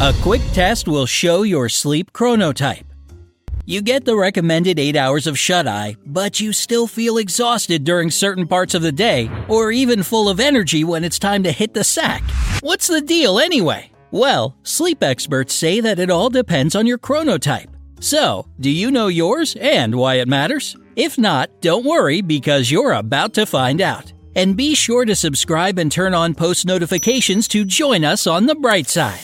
A quick test will show your sleep chronotype. You get the recommended 8 hours of shut eye, but you still feel exhausted during certain parts of the day, or even full of energy when it's time to hit the sack. What's the deal anyway? Well, sleep experts say that it all depends on your chronotype. So, do you know yours and why it matters? If not, don't worry because you're about to find out. And be sure to subscribe and turn on post notifications to join us on the bright side.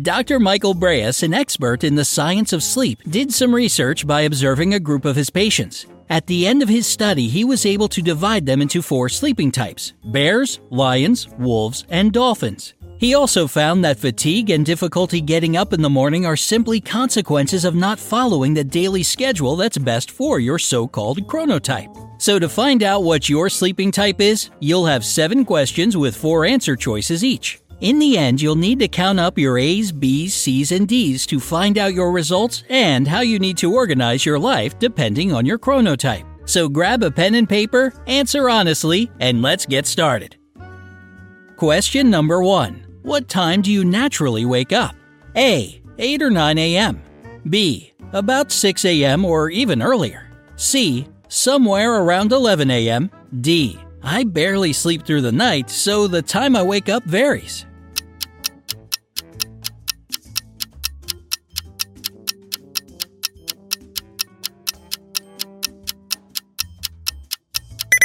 Dr. Michael Breus, an expert in the science of sleep, did some research by observing a group of his patients. At the end of his study, he was able to divide them into four sleeping types bears, lions, wolves, and dolphins. He also found that fatigue and difficulty getting up in the morning are simply consequences of not following the daily schedule that's best for your so called chronotype. So, to find out what your sleeping type is, you'll have seven questions with four answer choices each. In the end, you'll need to count up your A's, B's, C's, and D's to find out your results and how you need to organize your life depending on your chronotype. So grab a pen and paper, answer honestly, and let's get started. Question number one What time do you naturally wake up? A. 8 or 9 a.m. B. About 6 a.m. or even earlier. C. Somewhere around 11 a.m. D. I barely sleep through the night, so the time I wake up varies.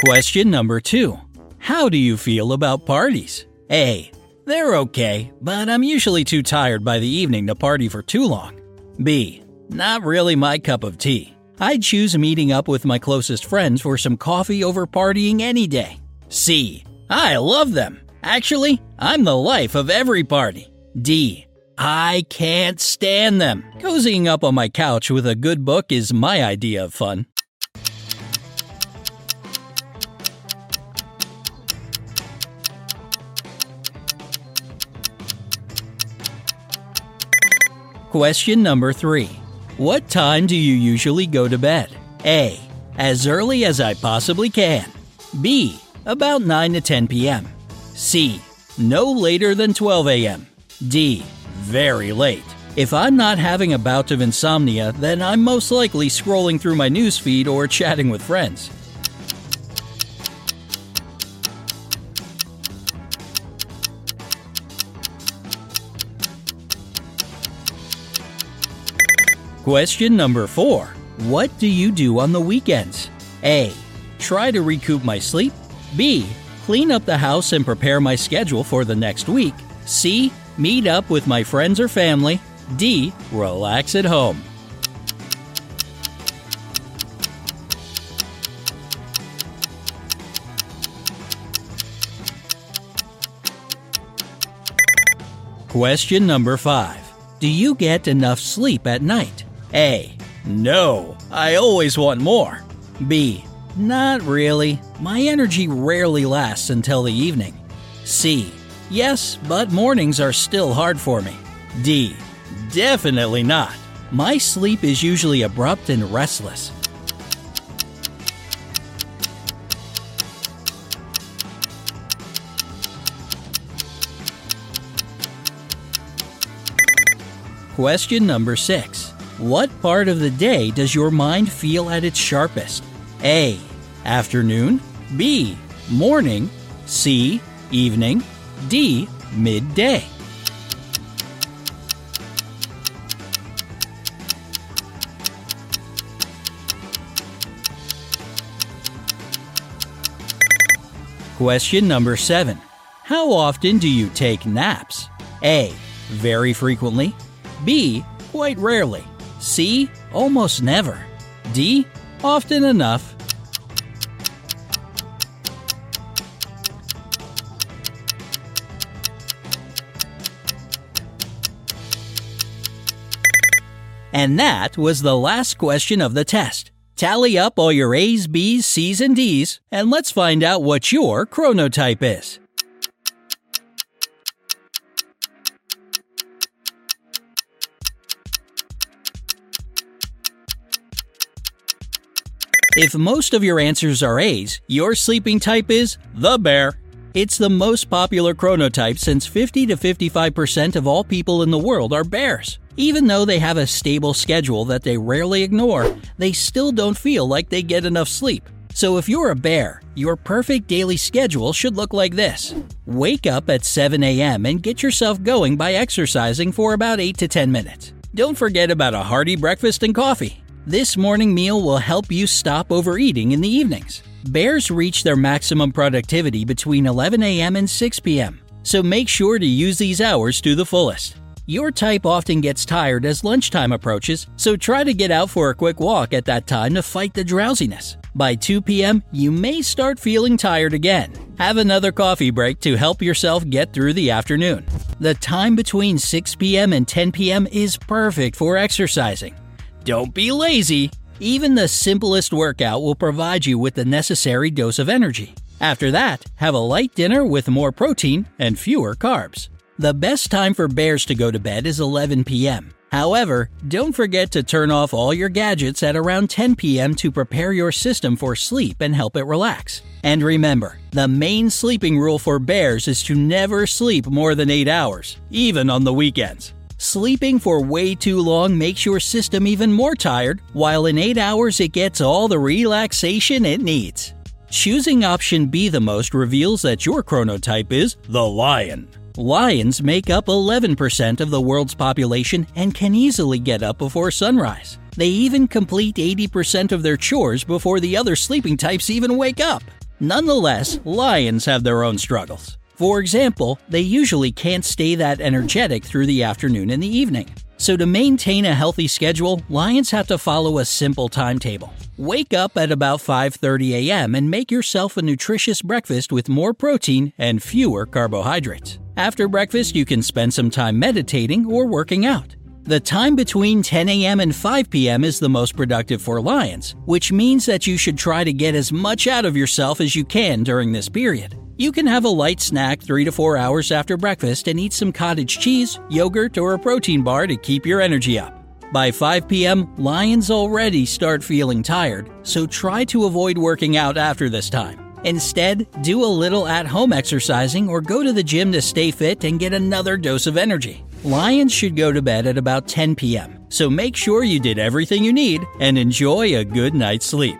Question number two How do you feel about parties? A. They're okay, but I'm usually too tired by the evening to party for too long. B. Not really my cup of tea. I'd choose meeting up with my closest friends for some coffee over partying any day. C. I love them. Actually, I'm the life of every party. D. I can't stand them. Cozying up on my couch with a good book is my idea of fun. Question number three What time do you usually go to bed? A. As early as I possibly can. B. About 9 to 10 p.m. C. No later than 12 a.m. D. Very late. If I'm not having a bout of insomnia, then I'm most likely scrolling through my newsfeed or chatting with friends. Question number four What do you do on the weekends? A. Try to recoup my sleep. B. Clean up the house and prepare my schedule for the next week. C. Meet up with my friends or family. D. Relax at home. Question number five Do you get enough sleep at night? A. No, I always want more. B. Not really. My energy rarely lasts until the evening. C. Yes, but mornings are still hard for me. D. Definitely not. My sleep is usually abrupt and restless. Question number six What part of the day does your mind feel at its sharpest? A. Afternoon. B. Morning. C. Evening. D. Midday. Question number seven How often do you take naps? A. Very frequently. B. Quite rarely. C. Almost never. D. Often enough. And that was the last question of the test. Tally up all your A's, B's, C's, and D's, and let's find out what your chronotype is. If most of your answers are A's, your sleeping type is the bear. It's the most popular chronotype since 50 to 55% of all people in the world are bears. Even though they have a stable schedule that they rarely ignore, they still don't feel like they get enough sleep. So if you're a bear, your perfect daily schedule should look like this. Wake up at 7 a.m. and get yourself going by exercising for about 8 to 10 minutes. Don't forget about a hearty breakfast and coffee. This morning meal will help you stop overeating in the evenings. Bears reach their maximum productivity between 11 a.m. and 6 p.m., so make sure to use these hours to the fullest. Your type often gets tired as lunchtime approaches, so try to get out for a quick walk at that time to fight the drowsiness. By 2 p.m., you may start feeling tired again. Have another coffee break to help yourself get through the afternoon. The time between 6 p.m. and 10 p.m. is perfect for exercising. Don't be lazy. Even the simplest workout will provide you with the necessary dose of energy. After that, have a light dinner with more protein and fewer carbs. The best time for bears to go to bed is 11 p.m. However, don't forget to turn off all your gadgets at around 10 p.m. to prepare your system for sleep and help it relax. And remember, the main sleeping rule for bears is to never sleep more than 8 hours, even on the weekends. Sleeping for way too long makes your system even more tired, while in 8 hours it gets all the relaxation it needs. Choosing option B the most reveals that your chronotype is the lion. Lions make up 11% of the world's population and can easily get up before sunrise. They even complete 80% of their chores before the other sleeping types even wake up. Nonetheless, lions have their own struggles. For example, they usually can't stay that energetic through the afternoon and the evening. So, to maintain a healthy schedule, lions have to follow a simple timetable. Wake up at about 5:30 a.m. and make yourself a nutritious breakfast with more protein and fewer carbohydrates. After breakfast, you can spend some time meditating or working out. The time between 10 a.m. and 5 p.m. is the most productive for lions, which means that you should try to get as much out of yourself as you can during this period. You can have a light snack 3 to 4 hours after breakfast and eat some cottage cheese, yogurt, or a protein bar to keep your energy up. By 5 p.m., lions already start feeling tired, so try to avoid working out after this time. Instead, do a little at home exercising or go to the gym to stay fit and get another dose of energy. Lions should go to bed at about 10 p.m., so make sure you did everything you need and enjoy a good night's sleep.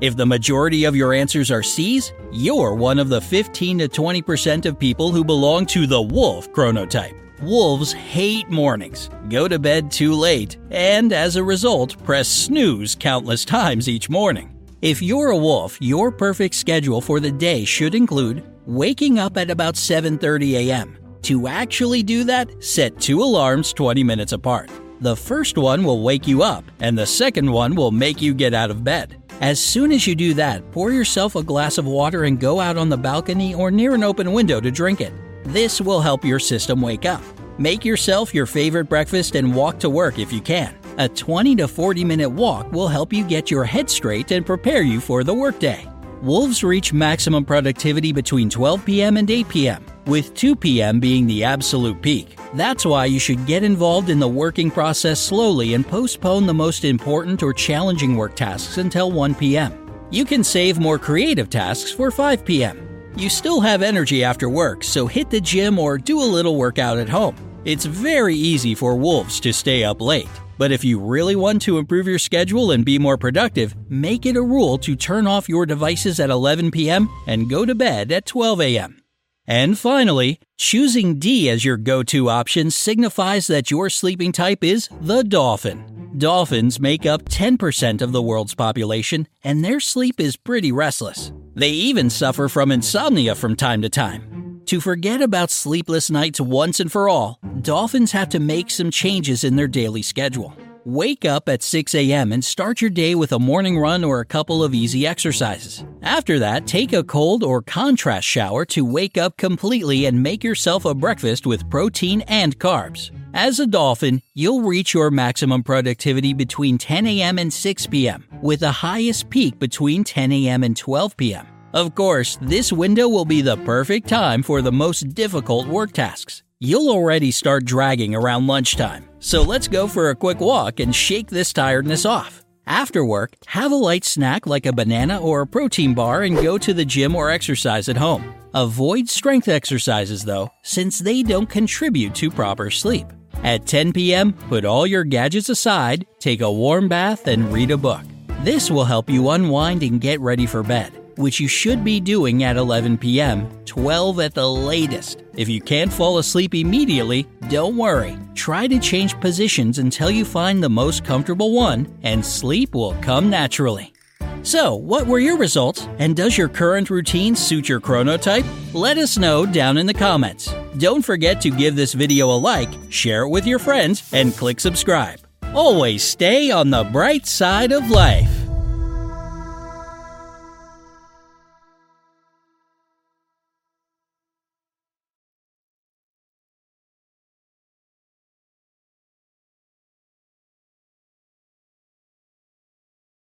If the majority of your answers are C's, you're one of the 15 to 20% of people who belong to the wolf chronotype. Wolves hate mornings, go to bed too late, and as a result, press snooze countless times each morning. If you're a wolf, your perfect schedule for the day should include waking up at about 7:30 a.m. To actually do that, set two alarms 20 minutes apart. The first one will wake you up, and the second one will make you get out of bed. As soon as you do that, pour yourself a glass of water and go out on the balcony or near an open window to drink it. This will help your system wake up. Make yourself your favorite breakfast and walk to work if you can. A 20 to 40 minute walk will help you get your head straight and prepare you for the workday. Wolves reach maximum productivity between 12 p.m. and 8 p.m., with 2 p.m. being the absolute peak. That's why you should get involved in the working process slowly and postpone the most important or challenging work tasks until 1 p.m. You can save more creative tasks for 5 p.m. You still have energy after work, so hit the gym or do a little workout at home. It's very easy for wolves to stay up late. But if you really want to improve your schedule and be more productive, make it a rule to turn off your devices at 11 p.m. and go to bed at 12 a.m. And finally, choosing D as your go to option signifies that your sleeping type is the dolphin. Dolphins make up 10% of the world's population, and their sleep is pretty restless. They even suffer from insomnia from time to time. To forget about sleepless nights once and for all, dolphins have to make some changes in their daily schedule. Wake up at 6 a.m. and start your day with a morning run or a couple of easy exercises. After that, take a cold or contrast shower to wake up completely and make yourself a breakfast with protein and carbs. As a dolphin, you'll reach your maximum productivity between 10 a.m. and 6 p.m., with the highest peak between 10 a.m. and 12 p.m. Of course, this window will be the perfect time for the most difficult work tasks. You'll already start dragging around lunchtime, so let's go for a quick walk and shake this tiredness off. After work, have a light snack like a banana or a protein bar and go to the gym or exercise at home. Avoid strength exercises though, since they don't contribute to proper sleep. At 10 p.m., put all your gadgets aside, take a warm bath, and read a book. This will help you unwind and get ready for bed, which you should be doing at 11 p.m., 12 at the latest. If you can't fall asleep immediately, don't worry. Try to change positions until you find the most comfortable one, and sleep will come naturally. So, what were your results? And does your current routine suit your chronotype? Let us know down in the comments. Don't forget to give this video a like, share it with your friends, and click subscribe. Always stay on the bright side of life.